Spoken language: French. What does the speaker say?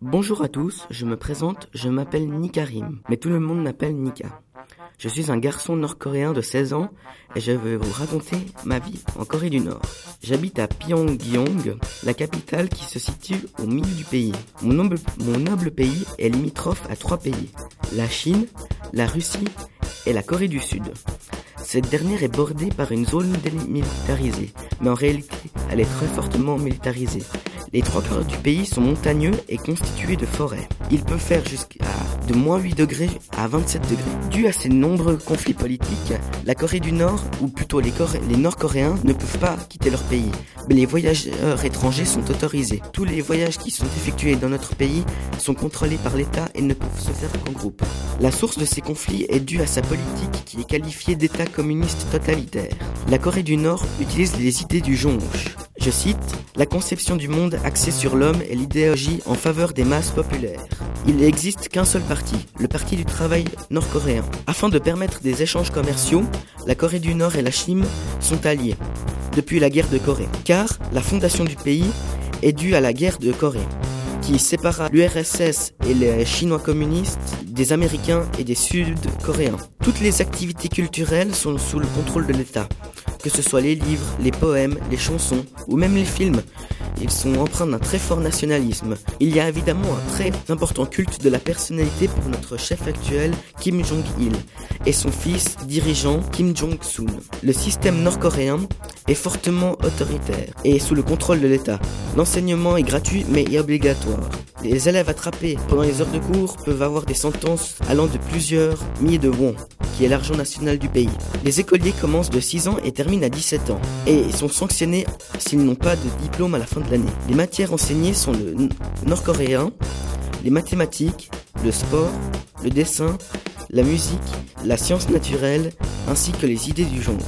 Bonjour à tous, je me présente, je m'appelle Nikarim, mais tout le monde m'appelle Nika. Je suis un garçon nord-coréen de 16 ans et je vais vous raconter ma vie en Corée du Nord. J'habite à Pyongyang, la capitale qui se situe au milieu du pays. Mon noble, mon noble pays est limitrophe à trois pays, la Chine, la Russie et la Corée du Sud. Cette dernière est bordée par une zone démilitarisée, mais en réalité, elle est très fortement militarisée. Les trois quarts du pays sont montagneux et constitués de forêts. Il peut faire jusqu'à de moins 8 degrés à 27 degrés. Dû à ces nombreux conflits politiques, la Corée du Nord, ou plutôt les, Nord-Coréens, ne peuvent pas quitter leur pays. Mais les voyageurs étrangers sont autorisés. Tous les voyages qui sont effectués dans notre pays sont contrôlés par l'État et ne peuvent se faire qu'en groupe. La source de ces conflits est due à sa politique qui est qualifiée d'État communiste totalitaire. La Corée du Nord utilise les idées du jonge. Je cite, La conception du monde axée sur l'homme et l'idéologie en faveur des masses populaires. Il n'existe qu'un seul parti, le Parti du travail nord-coréen. Afin de permettre des échanges commerciaux, la Corée du Nord et la Chine sont alliés depuis la guerre de Corée, car la fondation du pays est due à la guerre de Corée, qui sépara l'URSS et les Chinois communistes des Américains et des Sud-Coréens. Toutes les activités culturelles sont sous le contrôle de l'État, que ce soit les livres, les poèmes, les chansons ou même les films. Ils sont empreints d'un très fort nationalisme. Il y a évidemment un très important culte de la personnalité pour notre chef actuel, Kim Jong-il, et son fils dirigeant, Kim Jong-sun. Le système nord-coréen est fortement autoritaire et sous le contrôle de l'État. L'enseignement est gratuit mais obligatoire. Les élèves attrapés pendant les heures de cours peuvent avoir des sentences allant de plusieurs milliers de won qui est l'argent national du pays. Les écoliers commencent de 6 ans et terminent à 17 ans, et sont sanctionnés s'ils n'ont pas de diplôme à la fin de l'année. Les matières enseignées sont le nord-coréen, les mathématiques, le sport, le dessin, la musique, la science naturelle, ainsi que les idées du jonge.